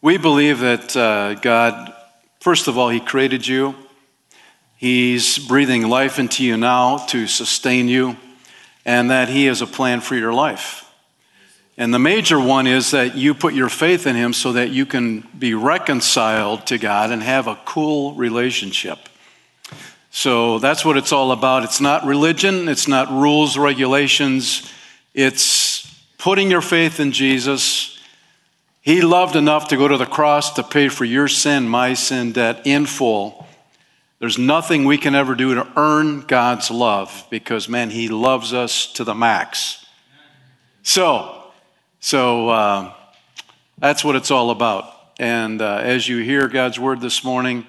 We believe that uh, God, first of all, He created you. He's breathing life into you now to sustain you, and that He has a plan for your life. And the major one is that you put your faith in Him so that you can be reconciled to God and have a cool relationship. So that's what it's all about. It's not religion, it's not rules, regulations. It's putting your faith in Jesus. He loved enough to go to the cross to pay for your sin, my sin debt in full. There's nothing we can ever do to earn God's love because, man, He loves us to the max. So, so uh, that's what it's all about. And uh, as you hear God's word this morning,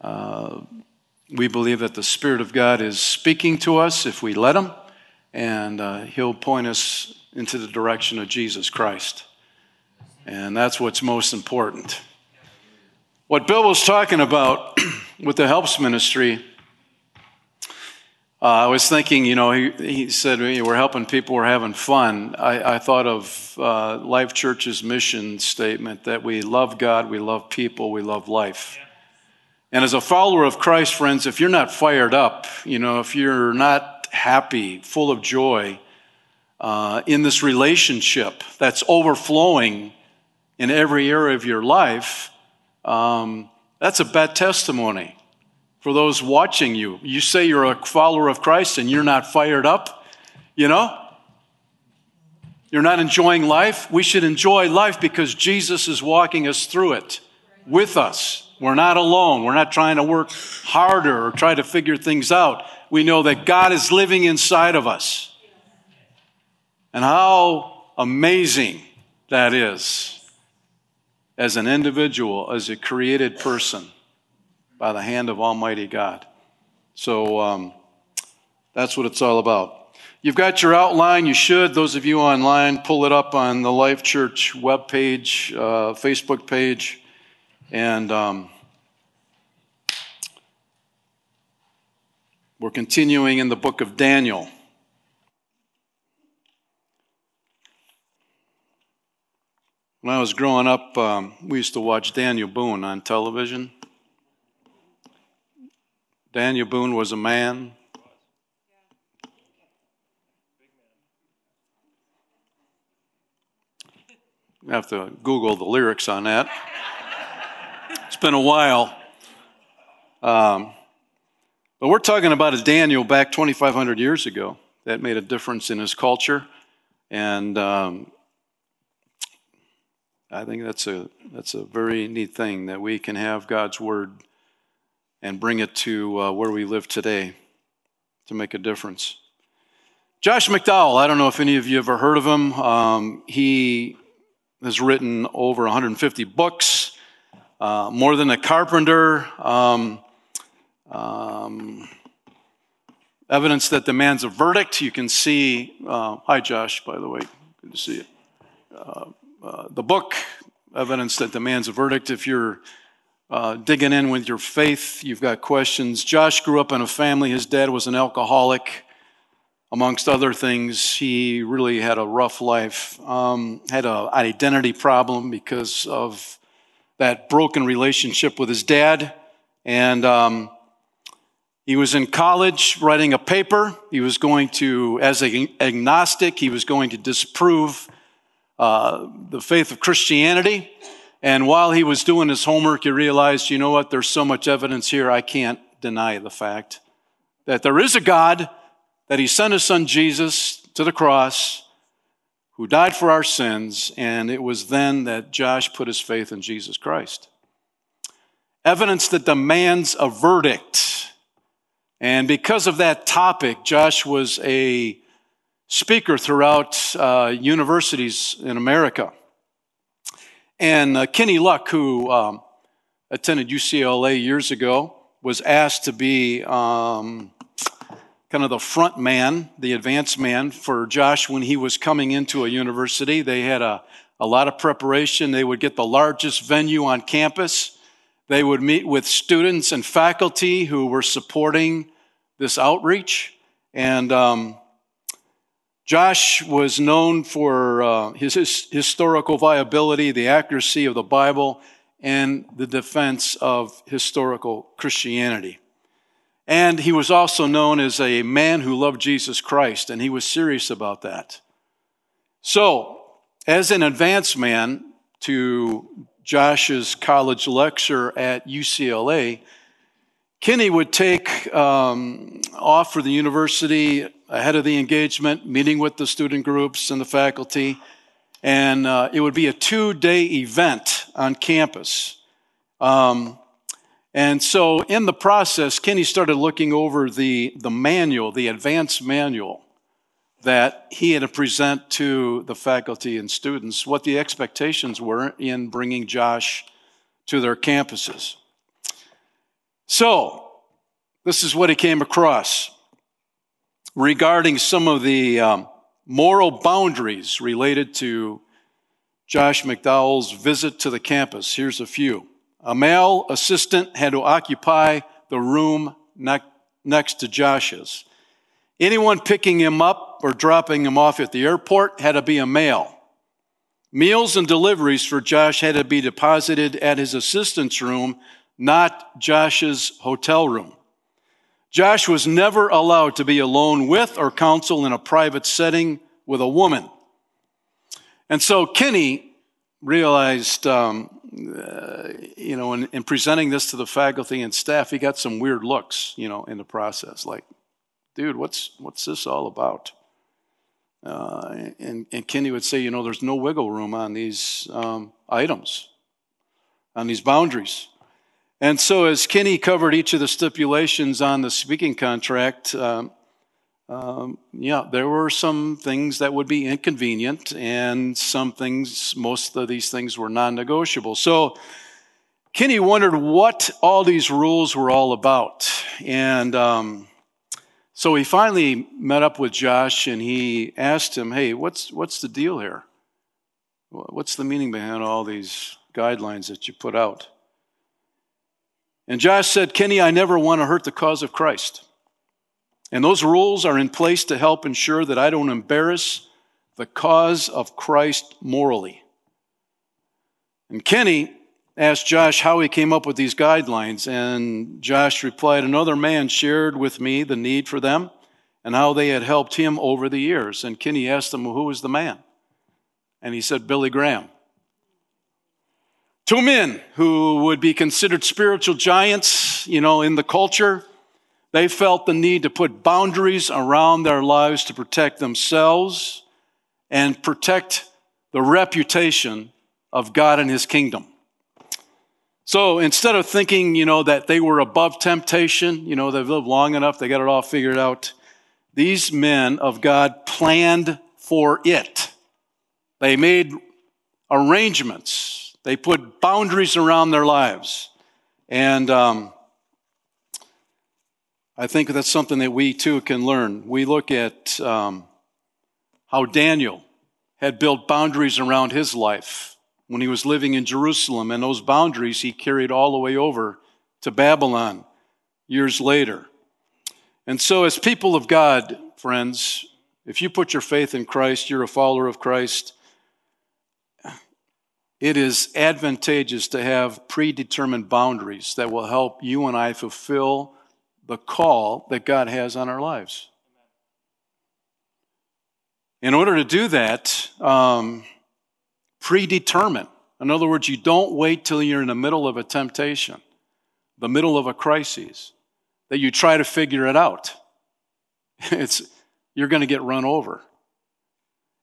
uh, we believe that the Spirit of God is speaking to us if we let Him, and uh, He'll point us into the direction of Jesus Christ. And that's what's most important. What Bill was talking about with the helps ministry, uh, I was thinking, you know, he, he said, we're helping people, we're having fun. I, I thought of uh, Life Church's mission statement that we love God, we love people, we love life. And as a follower of Christ, friends, if you're not fired up, you know, if you're not happy, full of joy uh, in this relationship that's overflowing in every area of your life, um, that's a bad testimony for those watching you. You say you're a follower of Christ and you're not fired up, you know? You're not enjoying life. We should enjoy life because Jesus is walking us through it with us. We're not alone. We're not trying to work harder or try to figure things out. We know that God is living inside of us. And how amazing that is as an individual, as a created person by the hand of Almighty God. So um, that's what it's all about. You've got your outline. You should, those of you online, pull it up on the Life Church webpage, uh, Facebook page. And um, We're continuing in the book of Daniel. When I was growing up, um, we used to watch Daniel Boone on television. Daniel Boone was a man. I have to Google the lyrics on that. It's been a while. Um, but we're talking about a Daniel back 2,500 years ago that made a difference in his culture. And um, I think that's a, that's a very neat thing that we can have God's word and bring it to uh, where we live today to make a difference. Josh McDowell, I don't know if any of you ever heard of him. Um, he has written over 150 books, uh, more than a carpenter. Um, um, evidence that demands a verdict. You can see, uh, hi Josh, by the way, good to see you. Uh, the book, Evidence That Demands a Verdict. If you're uh, digging in with your faith, you've got questions. Josh grew up in a family, his dad was an alcoholic. Amongst other things, he really had a rough life. Um, had an identity problem because of that broken relationship with his dad. And um, he was in college writing a paper. He was going to, as an agnostic, he was going to disprove uh, the faith of Christianity. And while he was doing his homework, he realized, you know what, there's so much evidence here, I can't deny the fact that there is a God, that he sent his son Jesus to the cross, who died for our sins, and it was then that Josh put his faith in Jesus Christ. Evidence that demands a verdict and because of that topic, Josh was a speaker throughout uh, universities in America. And uh, Kenny Luck, who um, attended UCLA years ago, was asked to be um, kind of the front man, the advance man for Josh when he was coming into a university. They had a, a lot of preparation. They would get the largest venue on campus. They would meet with students and faculty who were supporting this outreach. And um, Josh was known for uh, his, his historical viability, the accuracy of the Bible, and the defense of historical Christianity. And he was also known as a man who loved Jesus Christ, and he was serious about that. So, as an advanced man to Josh's college lecture at UCLA, Kenny would take um, off for the university ahead of the engagement, meeting with the student groups and the faculty, and uh, it would be a two day event on campus. Um, and so, in the process, Kenny started looking over the, the manual, the advanced manual that he had to present to the faculty and students, what the expectations were in bringing Josh to their campuses. So, this is what he came across regarding some of the um, moral boundaries related to Josh McDowell's visit to the campus. Here's a few. A male assistant had to occupy the room ne- next to Josh's. Anyone picking him up or dropping him off at the airport had to be a male. Meals and deliveries for Josh had to be deposited at his assistant's room not Josh's hotel room. Josh was never allowed to be alone with or counsel in a private setting with a woman. And so Kenny realized, um, uh, you know, in, in, presenting this to the faculty and staff, he got some weird looks, you know, in the process. Like, dude, what's, what's this all about? Uh, and, and, Kenny would say, you know, there's no wiggle room on these um, items, on these boundaries. And so, as Kenny covered each of the stipulations on the speaking contract, um, um, yeah, there were some things that would be inconvenient, and some things, most of these things were non negotiable. So, Kenny wondered what all these rules were all about. And um, so he finally met up with Josh and he asked him, Hey, what's, what's the deal here? What's the meaning behind all these guidelines that you put out? And Josh said, Kenny, I never want to hurt the cause of Christ. And those rules are in place to help ensure that I don't embarrass the cause of Christ morally. And Kenny asked Josh how he came up with these guidelines, and Josh replied, Another man shared with me the need for them and how they had helped him over the years. And Kenny asked him, well, Who was the man? And he said, Billy Graham. Two men who would be considered spiritual giants, you know, in the culture. They felt the need to put boundaries around their lives to protect themselves and protect the reputation of God and His kingdom. So instead of thinking, you know, that they were above temptation, you know, they've lived long enough, they got it all figured out, these men of God planned for it. They made arrangements they put boundaries around their lives. And um, I think that's something that we too can learn. We look at um, how Daniel had built boundaries around his life when he was living in Jerusalem, and those boundaries he carried all the way over to Babylon years later. And so, as people of God, friends, if you put your faith in Christ, you're a follower of Christ, it is advantageous to have predetermined boundaries that will help you and I fulfill the call that God has on our lives. In order to do that, um, predetermine. In other words, you don't wait till you're in the middle of a temptation, the middle of a crisis, that you try to figure it out. It's, you're going to get run over.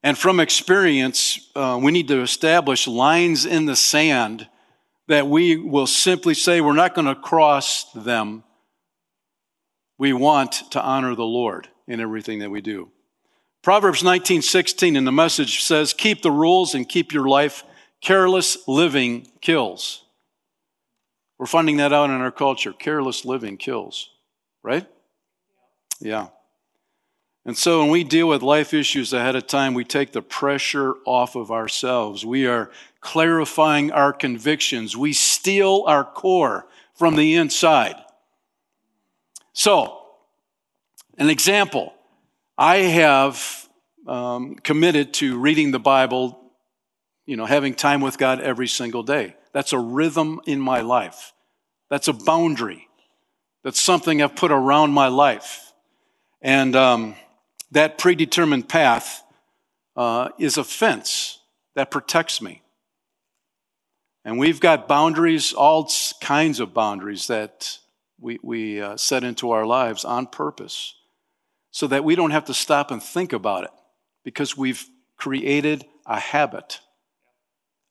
And from experience, uh, we need to establish lines in the sand that we will simply say we're not going to cross them. We want to honor the Lord in everything that we do. Proverbs 19:16 in the message says, "Keep the rules and keep your life. Careless living kills." We're finding that out in our culture. Careless living kills, right? Yeah. And so when we deal with life issues ahead of time, we take the pressure off of ourselves. We are clarifying our convictions. We steel our core from the inside. So, an example I have um, committed to reading the Bible, you know, having time with God every single day. That's a rhythm in my life. That's a boundary. That's something I've put around my life. And um, that predetermined path uh, is a fence that protects me. And we've got boundaries, all kinds of boundaries that we, we uh, set into our lives on purpose so that we don't have to stop and think about it because we've created a habit,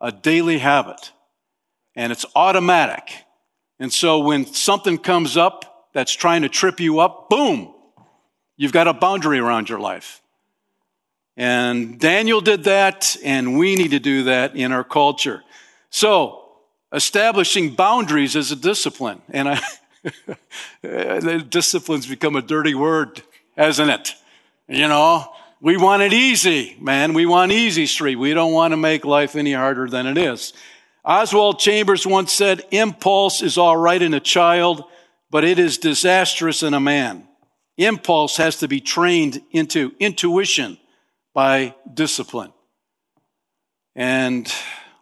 a daily habit, and it's automatic. And so when something comes up that's trying to trip you up, boom, you've got a boundary around your life. And Daniel did that, and we need to do that in our culture. So, establishing boundaries is a discipline. And I, discipline's become a dirty word, hasn't it? You know, we want it easy, man. We want easy street. We don't want to make life any harder than it is. Oswald Chambers once said, impulse is all right in a child, but it is disastrous in a man. Impulse has to be trained into intuition by discipline. And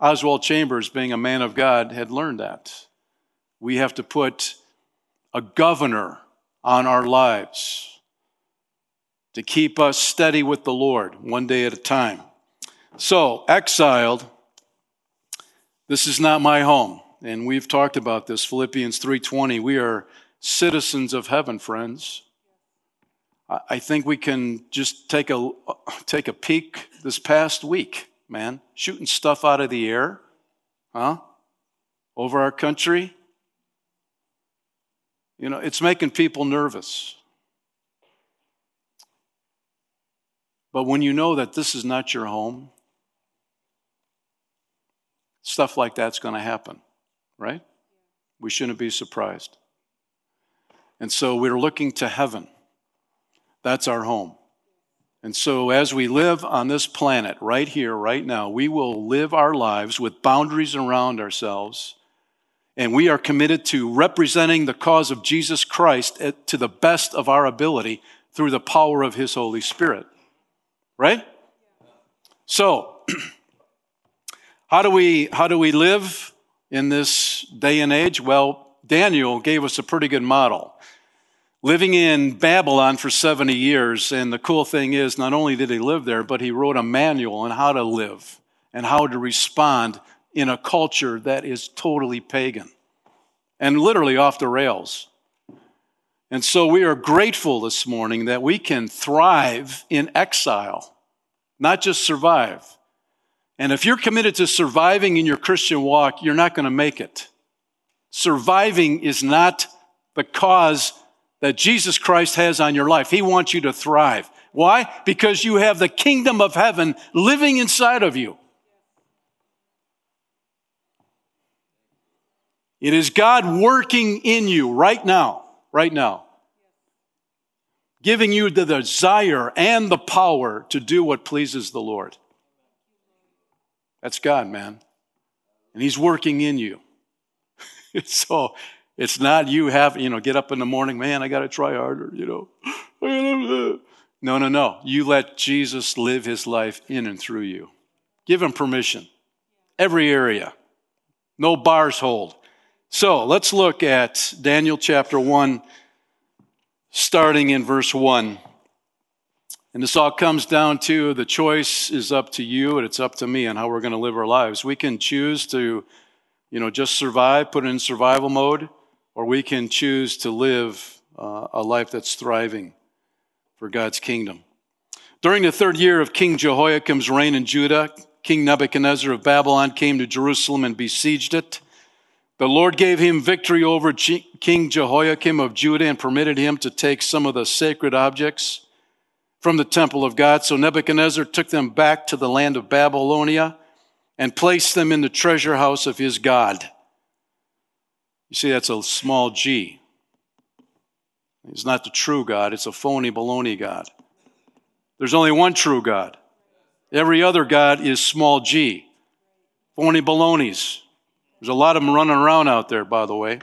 Oswald Chambers, being a man of God, had learned that. We have to put a governor on our lives to keep us steady with the Lord one day at a time. So, exiled, this is not my home. And we've talked about this Philippians 3:20. We are citizens of heaven, friends. I think we can just take a take a peek this past week man, shooting stuff out of the air, huh? Over our country. You know, it's making people nervous. But when you know that this is not your home, stuff like that's going to happen, right? We shouldn't be surprised. And so we're looking to heaven. That's our home. And so, as we live on this planet right here, right now, we will live our lives with boundaries around ourselves. And we are committed to representing the cause of Jesus Christ to the best of our ability through the power of His Holy Spirit. Right? So, how do we, how do we live in this day and age? Well, Daniel gave us a pretty good model living in Babylon for 70 years. And the cool thing is, not only did he live there, but he wrote a manual on how to live and how to respond in a culture that is totally pagan and literally off the rails. And so we are grateful this morning that we can thrive in exile, not just survive. And if you're committed to surviving in your Christian walk, you're not going to make it. Surviving is not the cause that Jesus Christ has on your life. He wants you to thrive. Why? Because you have the kingdom of heaven living inside of you. It is God working in you right now, right now, giving you the desire and the power to do what pleases the Lord. That's God, man. And He's working in you. so it's not you have, you know, get up in the morning, man, I got to try harder, you know. No, no, no. You let Jesus live his life in and through you. Give him permission. Every area. No bars hold. So let's look at Daniel chapter 1, starting in verse 1. And this all comes down to the choice is up to you and it's up to me on how we're going to live our lives. We can choose to, you know, just survive, put it in survival mode, or we can choose to live uh, a life that's thriving for God's kingdom. During the third year of King Jehoiakim's reign in Judah, King Nebuchadnezzar of Babylon came to Jerusalem and besieged it. The Lord gave him victory over King Jehoiakim of Judah and permitted him to take some of the sacred objects from the temple of God. So Nebuchadnezzar took them back to the land of Babylonia and placed them in the treasure house of his God. You see, that's a small g. He's not the true God, it's a phony baloney God. There's only one true God. Every other God is small g. Phony balonies. There's a lot of them running around out there, by the way.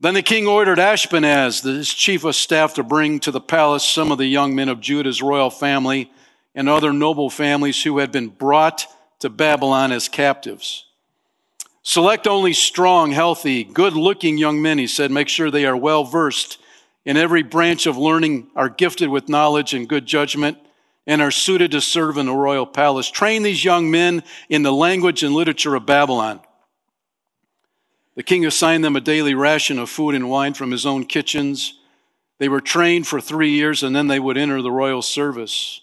Then the king ordered Ashpenaz, his chief of staff, to bring to the palace some of the young men of Judah's royal family and other noble families who had been brought to Babylon as captives. Select only strong, healthy, good looking young men, he said. Make sure they are well versed in every branch of learning, are gifted with knowledge and good judgment, and are suited to serve in the royal palace. Train these young men in the language and literature of Babylon. The king assigned them a daily ration of food and wine from his own kitchens. They were trained for three years and then they would enter the royal service.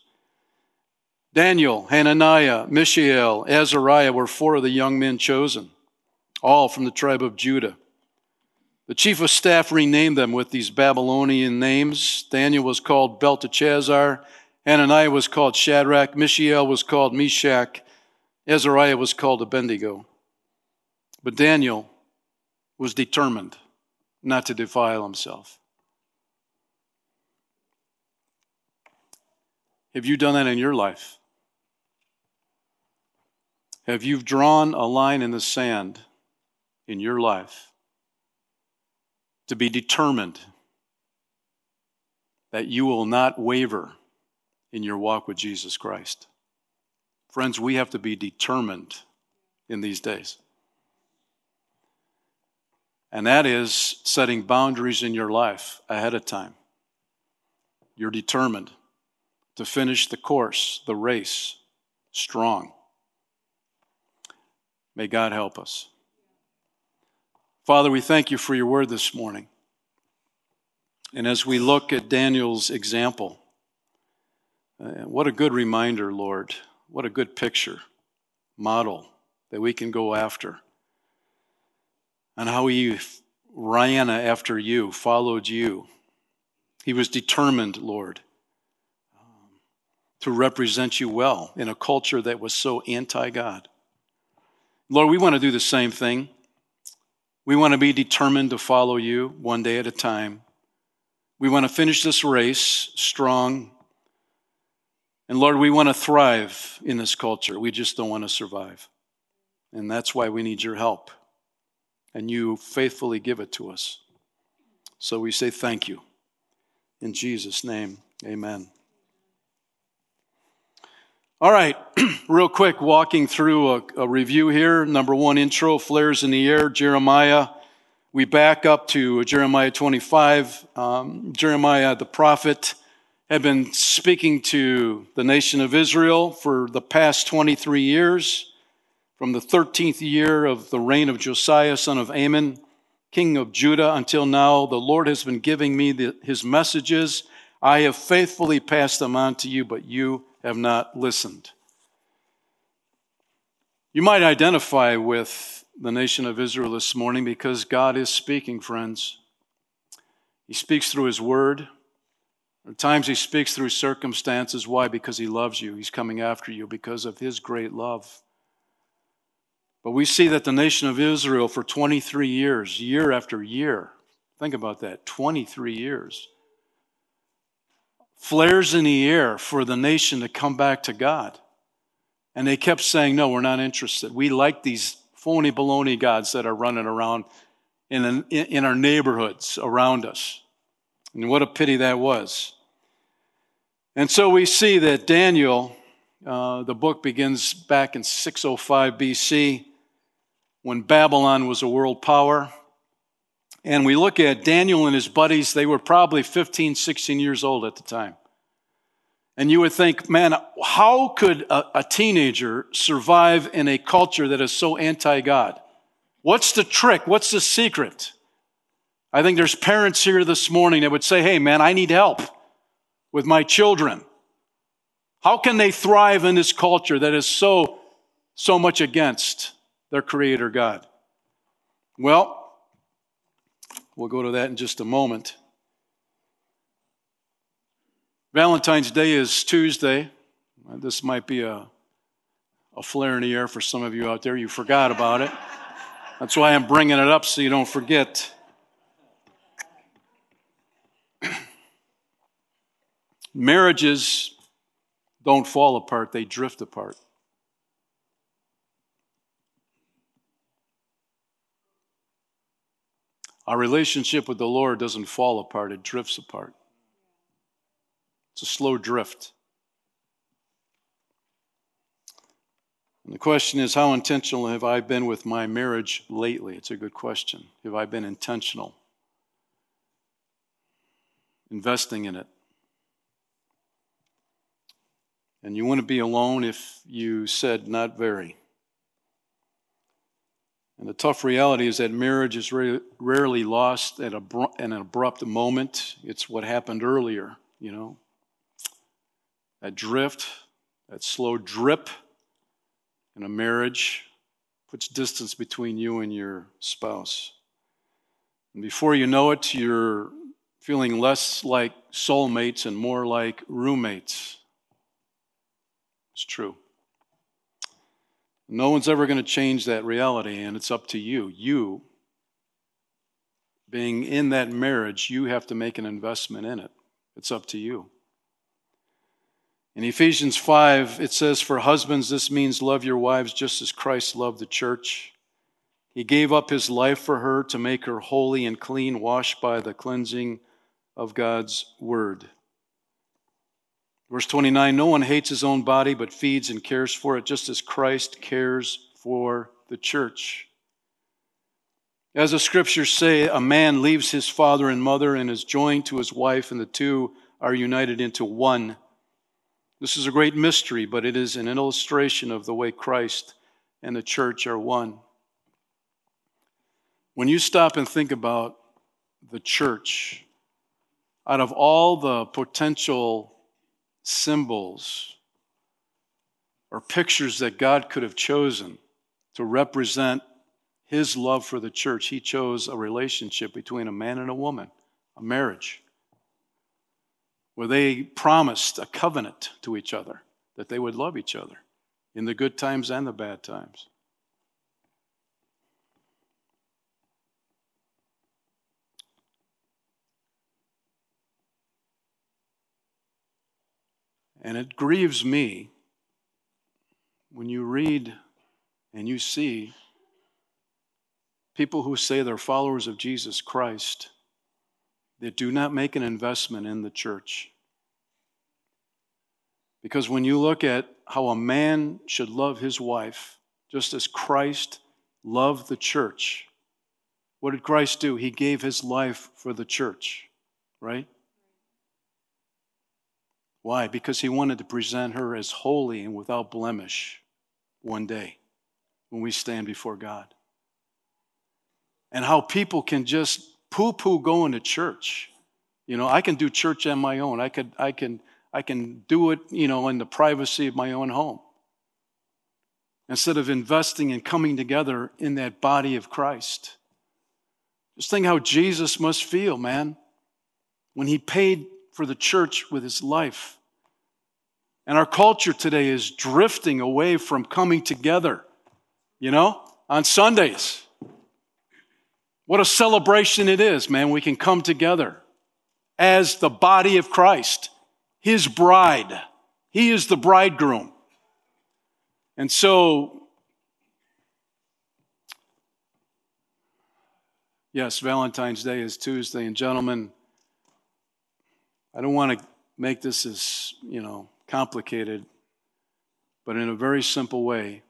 Daniel, Hananiah, Mishael, Azariah were four of the young men chosen, all from the tribe of Judah. The chief of staff renamed them with these Babylonian names. Daniel was called Belteshazzar, Hananiah was called Shadrach, Mishael was called Meshach, Azariah was called Abednego. But Daniel was determined not to defile himself. Have you done that in your life? Have you drawn a line in the sand in your life to be determined that you will not waver in your walk with Jesus Christ? Friends, we have to be determined in these days. And that is setting boundaries in your life ahead of time. You're determined to finish the course, the race, strong. May God help us. Father, we thank you for your word this morning. And as we look at Daniel's example, uh, what a good reminder, Lord. What a good picture, model that we can go after and how he ran after you, followed you. He was determined, Lord, to represent you well in a culture that was so anti God. Lord, we want to do the same thing. We want to be determined to follow you one day at a time. We want to finish this race strong. And Lord, we want to thrive in this culture. We just don't want to survive. And that's why we need your help and you faithfully give it to us. So we say thank you. In Jesus' name, amen. All right, real quick, walking through a, a, review here. Number one, intro, flares in the air, Jeremiah. We back up to Jeremiah 25. Um, Jeremiah, the prophet, had been speaking to the nation of Israel for the past 23 years. From the 13th year of the reign of Josiah, son of Amon, king of Judah, until now, the Lord has been giving me the, his messages. I have faithfully passed them on to you, but you have not listened. You might identify with the nation of Israel this morning because God is speaking, friends. He speaks through His Word. At times He speaks through circumstances. Why? Because He loves you. He's coming after you because of His great love. But we see that the nation of Israel for 23 years, year after year, think about that 23 years, flares in the air for the nation to come back to God. And they kept saying, No, we're not interested. We like these phony baloney gods that are running around in, in our neighborhoods around us. And what a pity that was. And so we see that Daniel, uh, the book begins back in 605 BC when Babylon was a world power. And we look at Daniel and his buddies, they were probably 15, 16 years old at the time. And you would think, man, how could a, a teenager survive in a culture that is so anti God? What's the trick? What's the secret? I think there's parents here this morning that would say, hey, man, I need help with my children. How can they thrive in this culture that is so, so much against their creator God? Well, we'll go to that in just a moment. Valentine's Day is Tuesday. This might be a, a flare in the air for some of you out there. You forgot about it. That's why I'm bringing it up so you don't forget. Marriages don't fall apart, they drift apart. Our relationship with the Lord doesn't fall apart, it drifts apart. It's a slow drift. And the question is, how intentional have I been with my marriage lately? It's a good question. Have I been intentional? Investing in it. And you wouldn't be alone if you said, not very. And the tough reality is that marriage is rarely lost at an abrupt moment. It's what happened earlier, you know. That drift, that slow drip in a marriage puts distance between you and your spouse. And before you know it, you're feeling less like soulmates and more like roommates. It's true. No one's ever going to change that reality, and it's up to you. You, being in that marriage, you have to make an investment in it. It's up to you. In Ephesians 5, it says, For husbands, this means love your wives just as Christ loved the church. He gave up his life for her to make her holy and clean, washed by the cleansing of God's word. Verse 29 No one hates his own body, but feeds and cares for it, just as Christ cares for the church. As the scriptures say, a man leaves his father and mother and is joined to his wife, and the two are united into one this is a great mystery, but it is an illustration of the way Christ and the church are one. When you stop and think about the church, out of all the potential symbols or pictures that God could have chosen to represent his love for the church, he chose a relationship between a man and a woman, a marriage where they promised a covenant to each other that they would love each other in the good times and the bad times. And it grieves me when you read and you see people who say they're followers of Jesus Christ that do not make an investment in the church. Because when you look at how a man should love his wife, just as Christ loved the church, what did Christ do? He gave his life for the church, right? Why? Because he wanted to present her as holy and without blemish one day when we stand before God. And how people can just poo poo going to church. You know, I can do church on my own. I could, I can, I can do it, you know, in the privacy of my own home. Instead of investing and coming together in that body of Christ. Just think how Jesus must feel, man, when he paid for the church with his life. And our culture today is drifting away from coming together, you know, on Sundays. What a celebration it is, man. We can come together as the body of Christ, his bride. He is the bridegroom. And so, yes, Valentine's Day is Tuesday. And, gentlemen, I don't want to make this as, you know, complicated, but in a very simple way.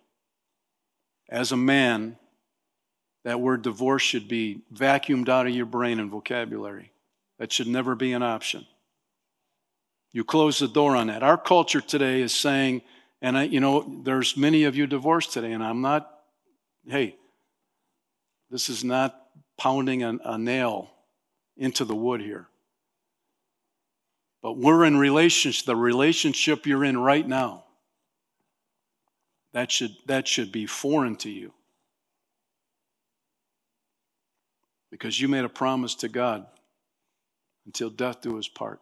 As a man, that word divorce should be vacuumed out of your brain and vocabulary. That should never be an option. You close the door on that. Our culture today is saying, and I, you know, there's many of you divorced today, and I'm not, hey, this is not pounding a, a nail into the wood here. But we're in relationship, the relationship you're in right now, that should, that should be foreign to you. because you made a promise to God until death do us part,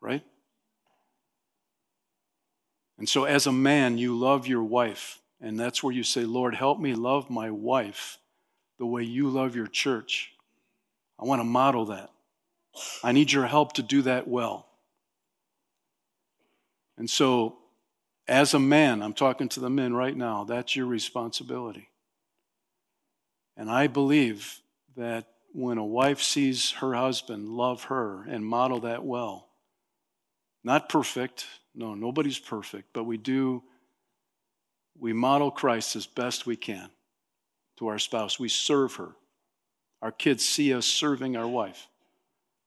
right? And so, as a man, you love your wife, and that's where you say, Lord, help me love my wife the way you love your church. I want to model that. I need your help to do that well. And so, as a man, I'm talking to the men right now, that's your responsibility. And I believe that when a wife sees her husband love her and model that well. Not perfect. No, nobody's perfect, but we do we model Christ as best we can to our spouse. We serve her. Our kids see us serving our wife.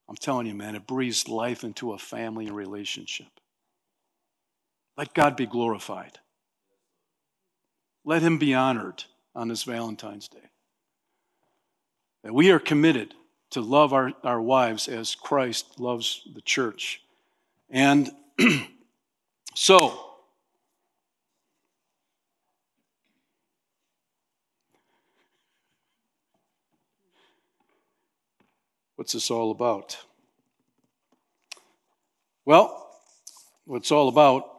I'm telling you, man, it breathes life into a family and relationship. Let God be glorified. Let him be honored on this Valentine's Day. That we are committed to love our, our wives as Christ loves the church. And so, what's this all about? Well, what's all about,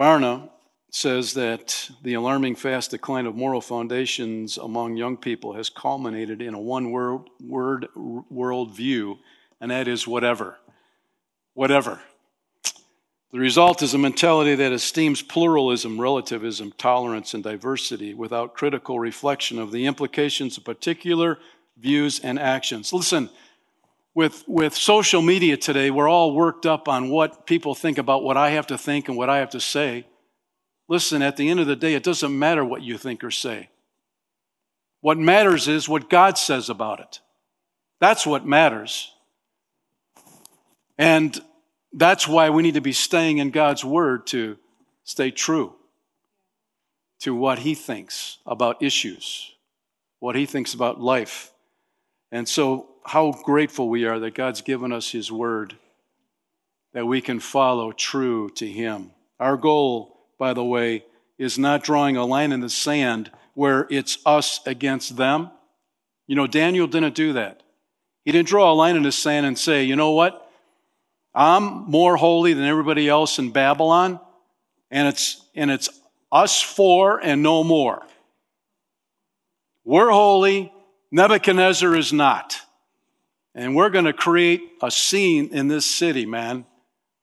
Barna says that the alarming fast decline of moral foundations among young people has culminated in a one word, word world view, and that is whatever. Whatever. The result is a mentality that esteems pluralism, relativism, tolerance, and diversity without critical reflection of the implications of particular views and actions. Listen, with, with social media today, we're all worked up on what people think about what I have to think and what I have to say. Listen, at the end of the day, it doesn't matter what you think or say. What matters is what God says about it. That's what matters. And that's why we need to be staying in God's word to stay true to what He thinks about issues, what He thinks about life. And so, how grateful we are that God's given us His word, that we can follow true to Him. Our goal by the way, is not drawing a line in the sand where it's us against them. You know, Daniel didn't do that. He didn't draw a line in the sand and say, you know what? I'm more holy than everybody else in Babylon, and it's, and it's us four and no more. We're holy, Nebuchadnezzar is not. And we're going to create a scene in this city, man,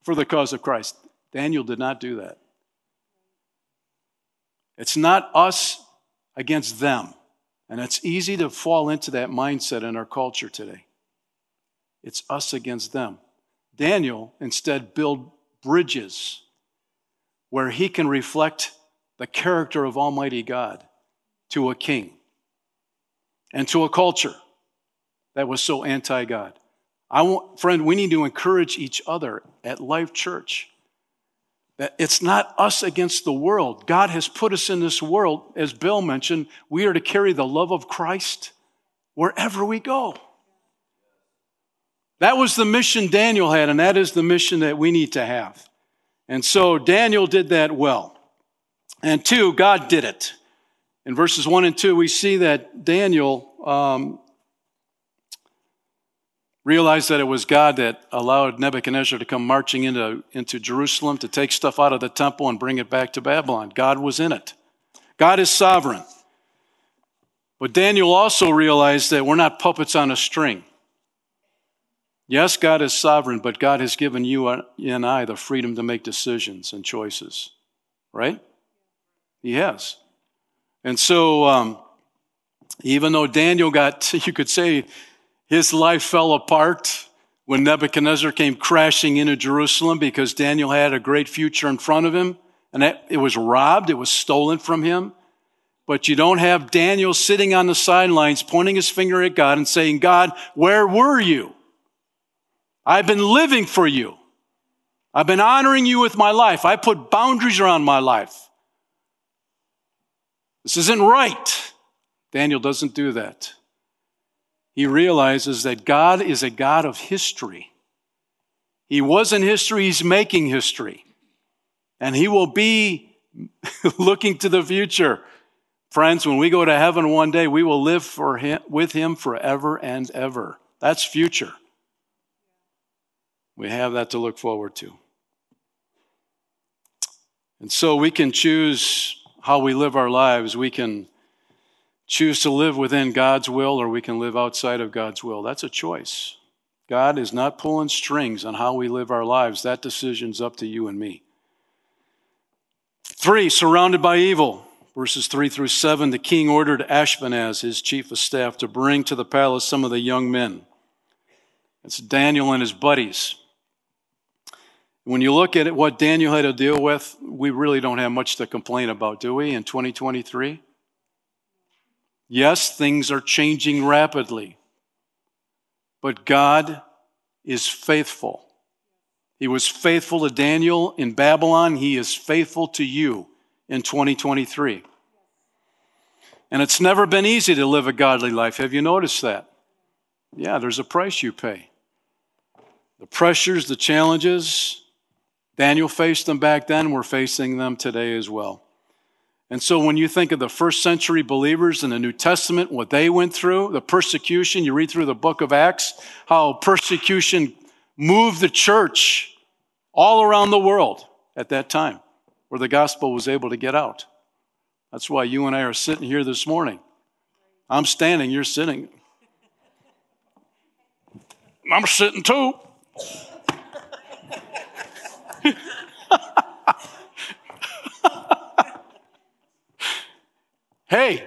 for the cause of Christ. Daniel did not do that. It's not us against them. And it's easy to fall into that mindset in our culture today. It's us against them. Daniel instead built bridges where he can reflect the character of Almighty God to a king and to a culture that was so anti God. I want, friend, we need to encourage each other at Life Church that it's not us against the world. God has put us in this world, as Bill mentioned, we are to carry the love of Christ wherever we go. That was the mission Daniel had, and that is the mission that we need to have. And so Daniel did that well. And two, God did it. In verses one and two, we see that Daniel um, realized that it was God that allowed Nebuchadnezzar to come marching into, into Jerusalem to take stuff out of the temple and bring it back to Babylon. God was in it. God is sovereign. But Daniel also realized that we're not puppets on a string. Yes, God is sovereign, but God has given you and I the freedom to make decisions and choices, right? He has. And so, um, even though Daniel got, you could say, his life fell apart when Nebuchadnezzar came crashing into Jerusalem because Daniel had a great future in front of him and it was robbed, it was stolen from him. But you don't have Daniel sitting on the sidelines pointing his finger at God and saying, God, where were you? I've been living for you. I've been honoring you with my life. I put boundaries around my life. This isn't right. Daniel doesn't do that he realizes that God is a God of history. He was in history, he's making history. And he will be looking to the future. Friends, when we go to heaven one day, we will live for him, with him forever and ever. That's future. We have that to look forward to. And so we can choose how we live our lives. We can choose to live within God's will or we can live outside of God's will. That's a choice. God is not pulling strings on how we live our lives. That decision's up to you and me. Three, surrounded by evil. Verses 3 through 7 the king ordered Ashpenaz, his chief of staff, to bring to the palace some of the young men. It's Daniel and his buddies. When you look at it, what Daniel had to deal with, we really don't have much to complain about, do we, in 2023? Yes, things are changing rapidly, but God is faithful. He was faithful to Daniel in Babylon. He is faithful to you in 2023. And it's never been easy to live a godly life. Have you noticed that? Yeah, there's a price you pay. The pressures, the challenges, Daniel faced them back then, we're facing them today as well. And so when you think of the first century believers in the New Testament, what they went through, the persecution, you read through the book of Acts, how persecution moved the church all around the world at that time where the gospel was able to get out. That's why you and I are sitting here this morning. I'm standing, you're sitting. I'm sitting too. hey,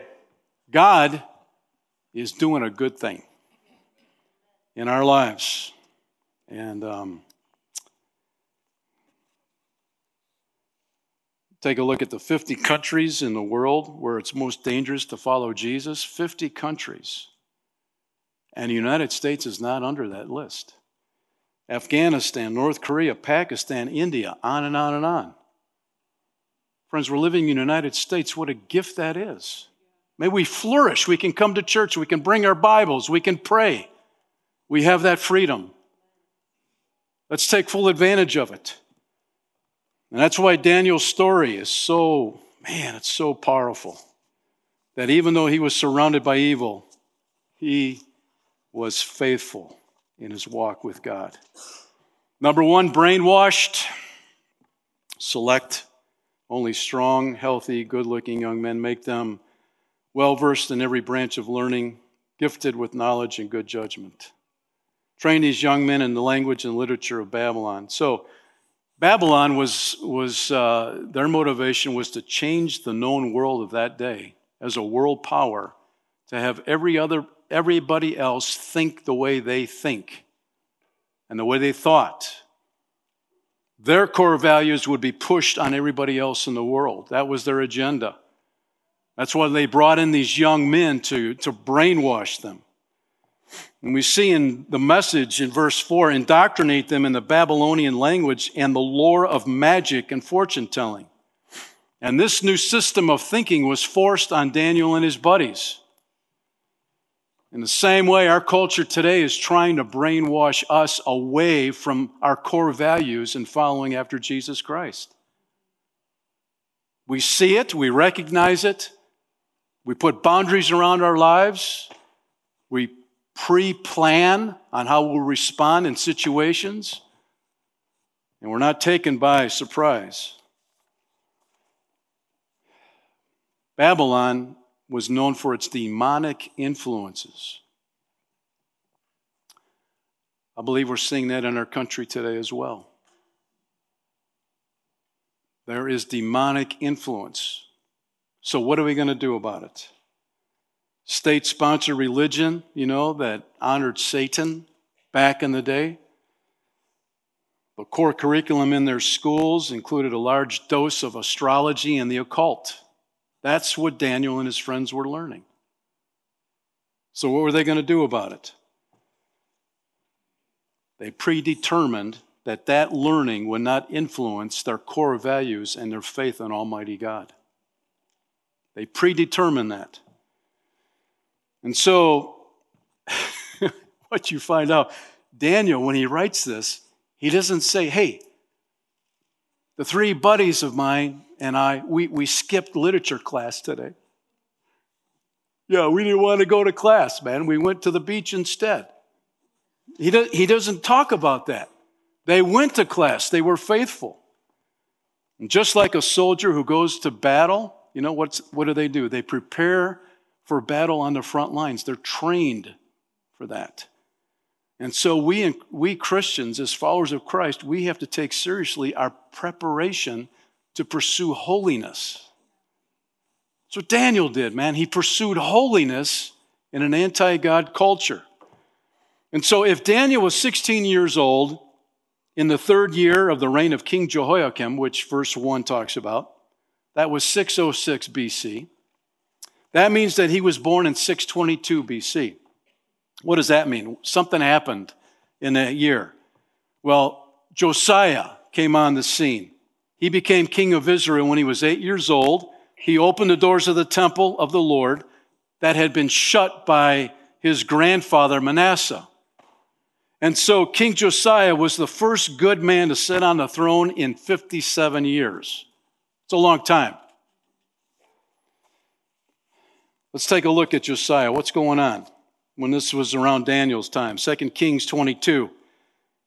God is doing a good thing in our lives. And um, Take a look at the 50 countries in the world where it's most dangerous to follow Jesus. 50 countries. And the United States is not under that list. Afghanistan, North Korea, Pakistan, India, on and on and on. Friends, we're living in the United States. What a gift that is. May we flourish. We can come to church. We can bring our Bibles. We can pray. We have that freedom. Let's take full advantage of it. And that's why Daniel's story is so, man, it's so powerful. That even though he was surrounded by evil, he was faithful in his walk with God. Number one, brainwashed. Select only strong, healthy, good looking young men. Make them well versed in every branch of learning, gifted with knowledge and good judgment. Train these young men in the language and literature of Babylon. So, Babylon was, was uh, their motivation was to change the known world of that day as a world power, to have every other, everybody else think the way they think and the way they thought. Their core values would be pushed on everybody else in the world. That was their agenda. That's why they brought in these young men to, to brainwash them. And we see in the message in verse 4 indoctrinate them in the Babylonian language and the lore of magic and fortune telling. And this new system of thinking was forced on Daniel and his buddies. In the same way, our culture today is trying to brainwash us away from our core values and following after Jesus Christ. We see it, we recognize it, we put boundaries around our lives, we pre plan on how we'll respond in situations, and we're not taken by surprise. Babylon was known for its demonic influences. I believe we're seeing that in our country today as well. There is demonic influence. So, what are we going to do about it? state sponsored religion, you know, that honored Satan back in the day. The core curriculum in their schools included a large dose of astrology and the occult. That's what Daniel and his friends were learning. So, what were they going to do about it? They predetermined that that learning would not influence their core values and their faith in Almighty God. They predetermined that. And so, what you find out, Daniel, when he writes this, he doesn't say, hey, the three buddies of mine and I, we, we skipped literature class today. Yeah, we didn't want to go to class, man. We went to the beach instead. He, do, he doesn't talk about that. They went to class, they were faithful. And just like a soldier who goes to battle, you know, what's, what do they do? They prepare for battle on the front lines. They're trained for that. And so we, we Christians, as followers of Christ, we have to take seriously our preparation to pursue holiness. That's what Daniel did, man. He pursued holiness in an anti God culture. And so, if Daniel was 16 years old in the third year of the reign of King Jehoiakim, which verse 1 talks about, that was 606 BC. That means that he was born in 622 BC. What does that mean? Something happened in that year. Well, Josiah came on the scene. He became king of Israel when he was eight years old. He opened the doors of the temple of the Lord that had been shut by his grandfather Manasseh. And so King Josiah was the first good man to sit on the throne in 57 years. It's a long time. Let's take a look at Josiah. What's going on when this was around Daniel's time? 2 Kings 22.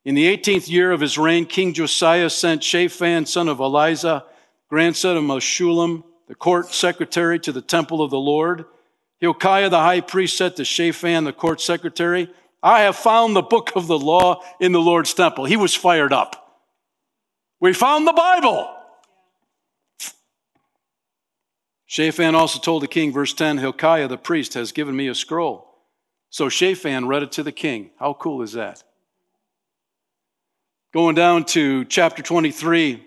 In the 18th year of his reign, King Josiah sent Shaphan, son of Azaliah, grandson of Meshullam, the court secretary, to the temple of the Lord. Hilkiah the high priest said to Shaphan, the court secretary, I have found the book of the law in the Lord's temple. He was fired up. We found the Bible. Shaphan also told the king, verse 10 Hilkiah the priest has given me a scroll. So Shaphan read it to the king. How cool is that? Going down to chapter 23,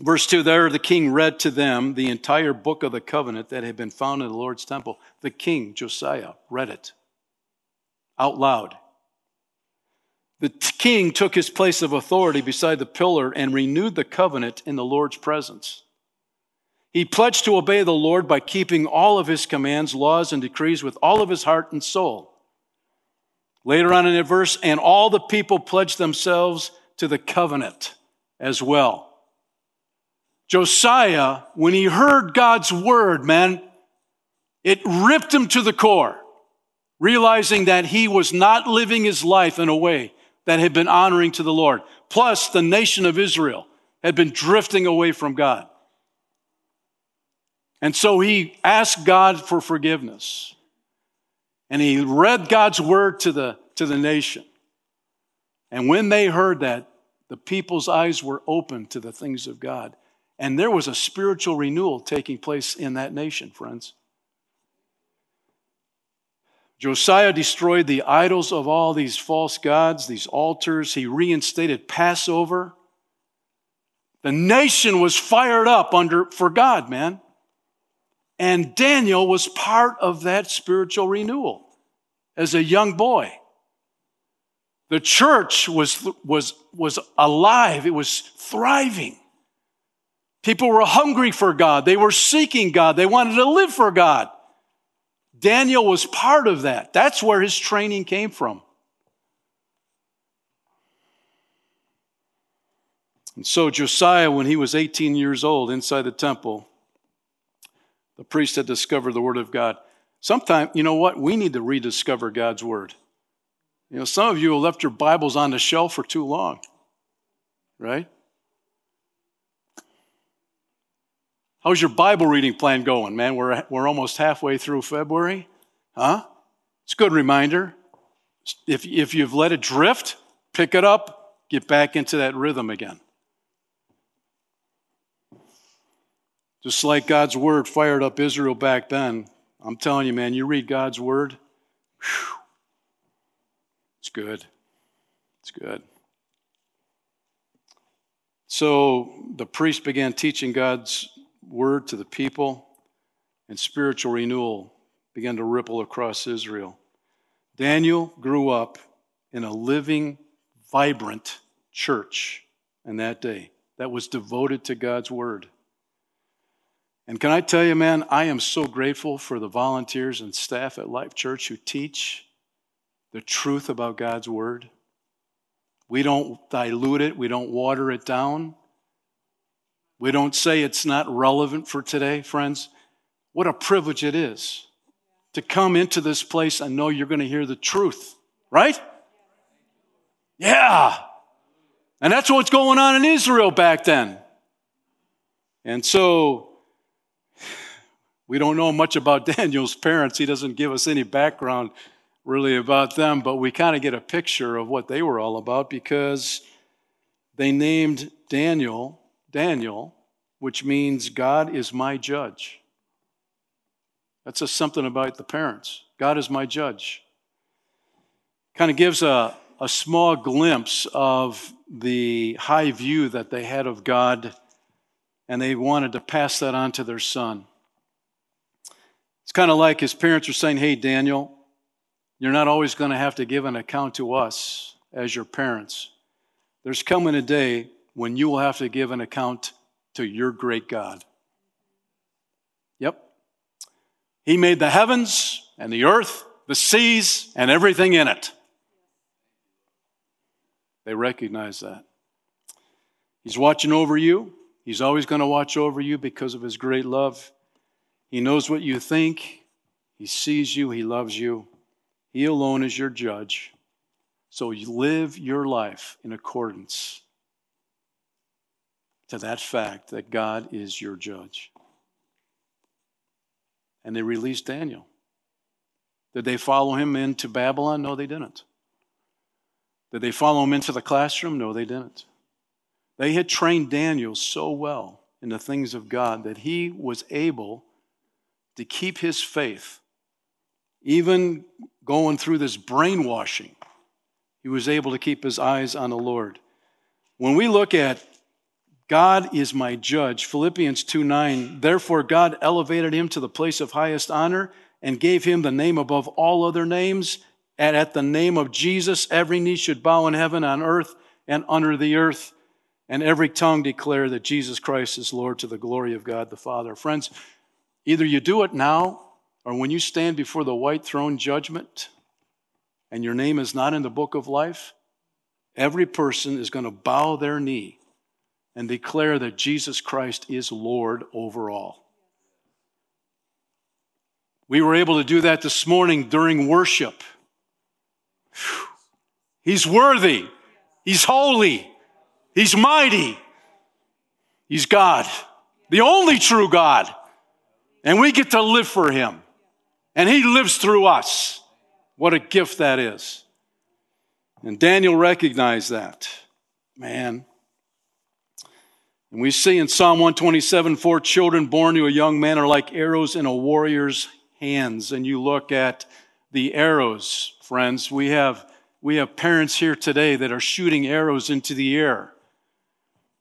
verse 2 there, the king read to them the entire book of the covenant that had been found in the Lord's temple. The king, Josiah, read it out loud. The king took his place of authority beside the pillar and renewed the covenant in the Lord's presence. He pledged to obey the Lord by keeping all of his commands, laws, and decrees with all of his heart and soul. Later on in the verse, and all the people pledged themselves to the covenant as well. Josiah, when he heard God's word, man, it ripped him to the core, realizing that he was not living his life in a way that had been honoring to the Lord. Plus, the nation of Israel had been drifting away from God. And so he asked God for forgiveness. And he read God's word to the, to the nation. And when they heard that, the people's eyes were open to the things of God. And there was a spiritual renewal taking place in that nation, friends. Josiah destroyed the idols of all these false gods, these altars. He reinstated Passover. The nation was fired up under for God, man. And Daniel was part of that spiritual renewal as a young boy. The church was, was, was alive, it was thriving. People were hungry for God, they were seeking God, they wanted to live for God. Daniel was part of that. That's where his training came from. And so Josiah, when he was 18 years old inside the temple, the priest had discovered the Word of God. Sometimes, you know what? We need to rediscover God's Word. You know, some of you have left your Bibles on the shelf for too long, right? How's your Bible reading plan going, man? We're, we're almost halfway through February. Huh? It's a good reminder. If, if you've let it drift, pick it up, get back into that rhythm again. Just like God's word fired up Israel back then, I'm telling you, man, you read God's word, whew, it's good. It's good. So the priest began teaching God's word to the people, and spiritual renewal began to ripple across Israel. Daniel grew up in a living, vibrant church in that day that was devoted to God's word. And can I tell you, man, I am so grateful for the volunteers and staff at Life Church who teach the truth about God's Word. We don't dilute it, we don't water it down. We don't say it's not relevant for today, friends. What a privilege it is to come into this place and know you're going to hear the truth, right? Yeah. And that's what's going on in Israel back then. And so we don't know much about Daniel's parents. He doesn't give us any background really about them, but we kind of get a picture of what they were all about because they named Daniel Daniel, which means God is my judge. That says something about the parents. God is my judge. Kind of gives a, a small glimpse of the high view that they had of God, and they wanted to pass that on to their son. It's kind of like his parents were saying, Hey, Daniel, you're not always going to have to give an account to us as your parents. There's coming a day when you will have to give an account to your great God. Yep. He made the heavens and the earth, the seas, and everything in it. They recognize that. He's watching over you. He's always going to watch over you because of his great love. He knows what you think. He sees you. He loves you. He alone is your judge. So you live your life in accordance to that fact that God is your judge. And they released Daniel. Did they follow him into Babylon? No, they didn't. Did they follow him into the classroom? No, they didn't. They had trained Daniel so well in the things of God that he was able to keep his faith, even going through this brainwashing. He was able to keep his eyes on the Lord. When we look at God is my judge. Philippians 2 9. Therefore, God elevated him to the place of highest honor and gave him the name above all other names. And at the name of Jesus, every knee should bow in heaven, on earth, and under the earth, and every tongue declare that Jesus Christ is Lord to the glory of God the Father. Friends, either you do it now or when you stand before the white throne judgment and your name is not in the book of life, every person is going to bow their knee and declare that Jesus Christ is Lord over all. We were able to do that this morning during worship. He's worthy. He's holy. He's mighty. He's God, the only true God. And we get to live for Him. And He lives through us. What a gift that is. And Daniel recognized that. Man, and we see in Psalm 127 four children born to a young man are like arrows in a warrior's hands. And you look at the arrows, friends. We have, we have parents here today that are shooting arrows into the air.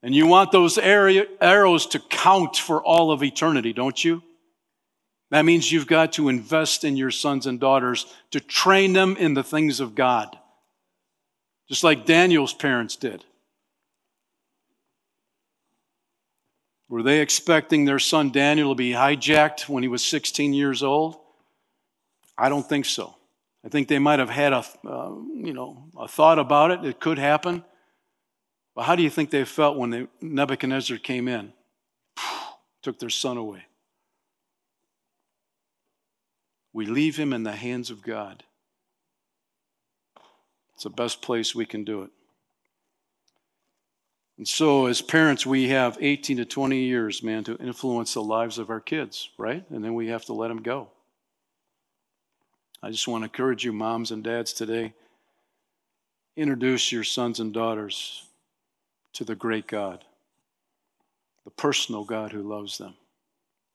And you want those arrows to count for all of eternity, don't you? That means you've got to invest in your sons and daughters to train them in the things of God, just like Daniel's parents did. Were they expecting their son Daniel to be hijacked when he was 16 years old? I don't think so. I think they might have had a, uh, you know, a thought about it. It could happen. But how do you think they felt when they, Nebuchadnezzar came in, took their son away? We leave him in the hands of God. It's the best place we can do it. And so, as parents, we have 18 to 20 years, man, to influence the lives of our kids, right? And then we have to let them go. I just want to encourage you, moms and dads, today introduce your sons and daughters to the great God, the personal God who loves them.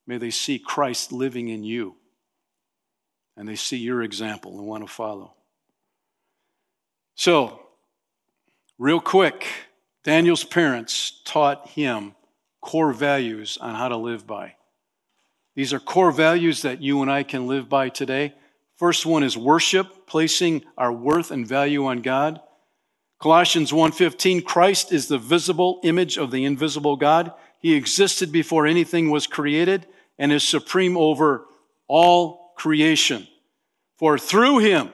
May they see Christ living in you and they see your example and want to follow. So, real quick, Daniel's parents taught him core values on how to live by. These are core values that you and I can live by today. First one is worship, placing our worth and value on God. Colossians 1:15 Christ is the visible image of the invisible God. He existed before anything was created and is supreme over all creation. For through him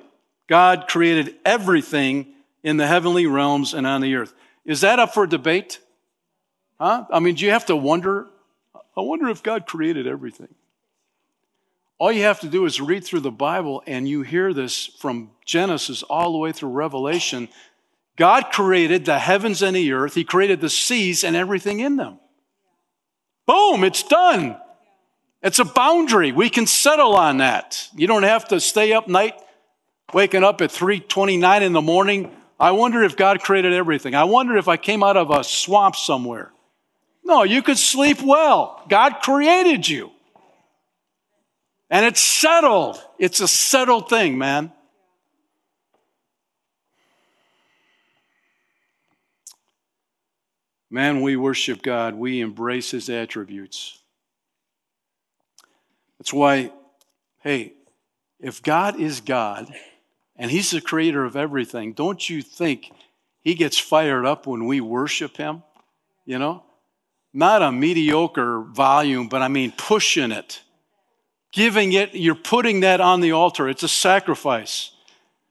God created everything in the heavenly realms and on the earth. Is that up for debate? Huh? I mean, do you have to wonder? I wonder if God created everything. All you have to do is read through the Bible and you hear this from Genesis all the way through Revelation. God created the heavens and the earth, He created the seas and everything in them. Boom, it's done. It's a boundary. We can settle on that. You don't have to stay up night waking up at 3:29 in the morning I wonder if God created everything. I wonder if I came out of a swamp somewhere. No, you could sleep well. God created you. And it's settled. It's a settled thing, man. Man, we worship God. We embrace His attributes. That's why, hey, if God is God and He's the creator of everything, don't you think He gets fired up when we worship Him? You know? Not a mediocre volume, but I mean pushing it. Giving it, you're putting that on the altar. It's a sacrifice.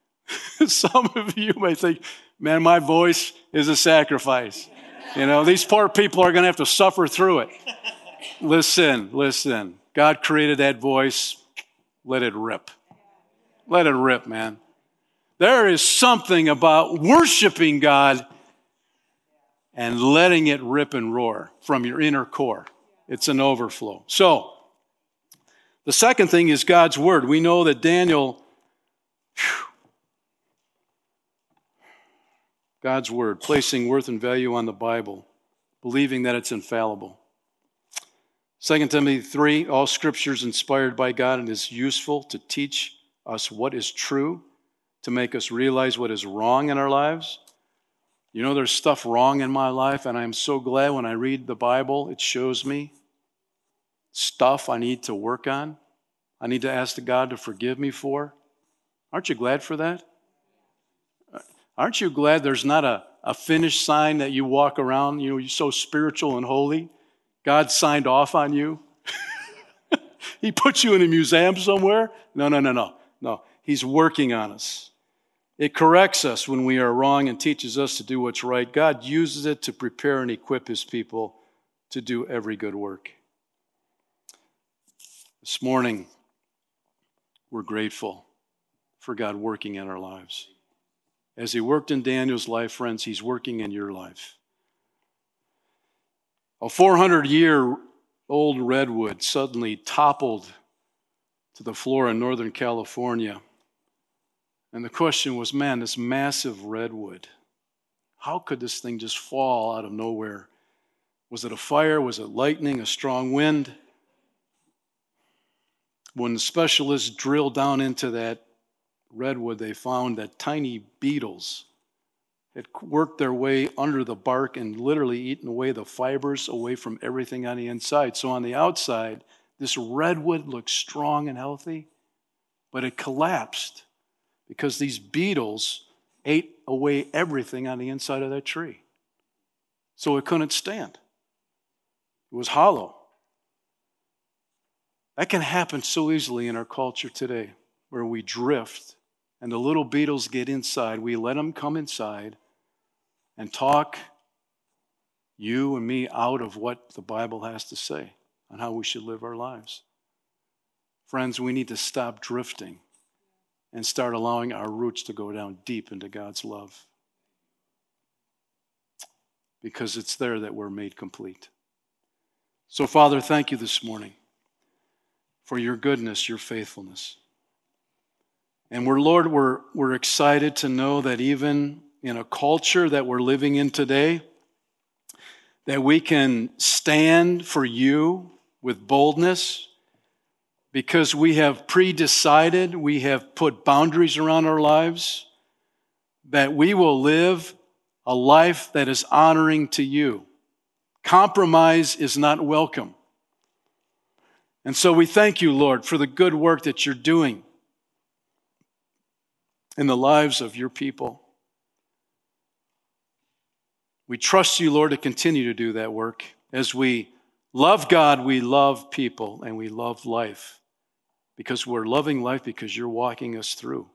Some of you may think, man, my voice is a sacrifice. You know, these poor people are going to have to suffer through it. Listen, listen. God created that voice. Let it rip. Let it rip, man. There is something about worshiping God and letting it rip and roar from your inner core. It's an overflow. So, the second thing is God's word. We know that Daniel, whew, God's word, placing worth and value on the Bible, believing that it's infallible. 2 Timothy 3 All scripture is inspired by God and is useful to teach us what is true, to make us realize what is wrong in our lives. You know, there's stuff wrong in my life, and I'm so glad when I read the Bible, it shows me stuff I need to work on. I need to ask God to forgive me for. Aren't you glad for that? Aren't you glad there's not a, a finish sign that you walk around, you know, you're so spiritual and holy? God signed off on you? he put you in a museum somewhere? No, no, no, no. No. He's working on us. It corrects us when we are wrong and teaches us to do what's right. God uses it to prepare and equip his people to do every good work. This morning, we're grateful for God working in our lives. As he worked in Daniel's life, friends, he's working in your life. A 400 year old redwood suddenly toppled to the floor in Northern California. And the question was man, this massive redwood, how could this thing just fall out of nowhere? Was it a fire? Was it lightning? A strong wind? When the specialists drilled down into that redwood, they found that tiny beetles had worked their way under the bark and literally eaten away the fibers away from everything on the inside. So on the outside, this redwood looked strong and healthy, but it collapsed because these beetles ate away everything on the inside of that tree. So it couldn't stand. It was hollow. That can happen so easily in our culture today where we drift and the little beetles get inside. We let them come inside and talk you and me out of what the Bible has to say on how we should live our lives. Friends, we need to stop drifting and start allowing our roots to go down deep into God's love. Because it's there that we're made complete. So, Father, thank you this morning for your goodness, your faithfulness. And we're, Lord, we're, we're excited to know that even in a culture that we're living in today, that we can stand for you with boldness because we have pre decided, we have put boundaries around our lives, that we will live a life that is honoring to you. Compromise is not welcome. And so we thank you, Lord, for the good work that you're doing in the lives of your people. We trust you, Lord, to continue to do that work. As we love God, we love people, and we love life because we're loving life because you're walking us through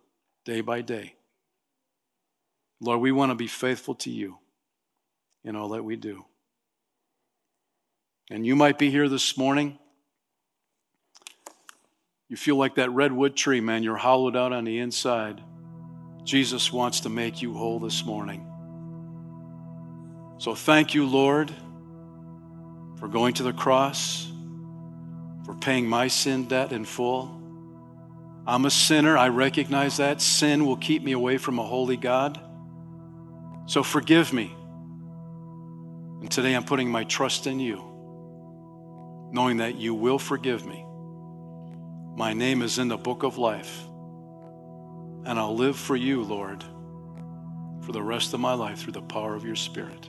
day by day. Lord, we want to be faithful to you in all that we do. And you might be here this morning. You feel like that redwood tree, man. You're hollowed out on the inside. Jesus wants to make you whole this morning. So thank you, Lord, for going to the cross, for paying my sin debt in full. I'm a sinner. I recognize that. Sin will keep me away from a holy God. So forgive me. And today I'm putting my trust in you, knowing that you will forgive me My name is in the book of life. And I'll live for you, Lord, for the rest of my life through the power of your Spirit.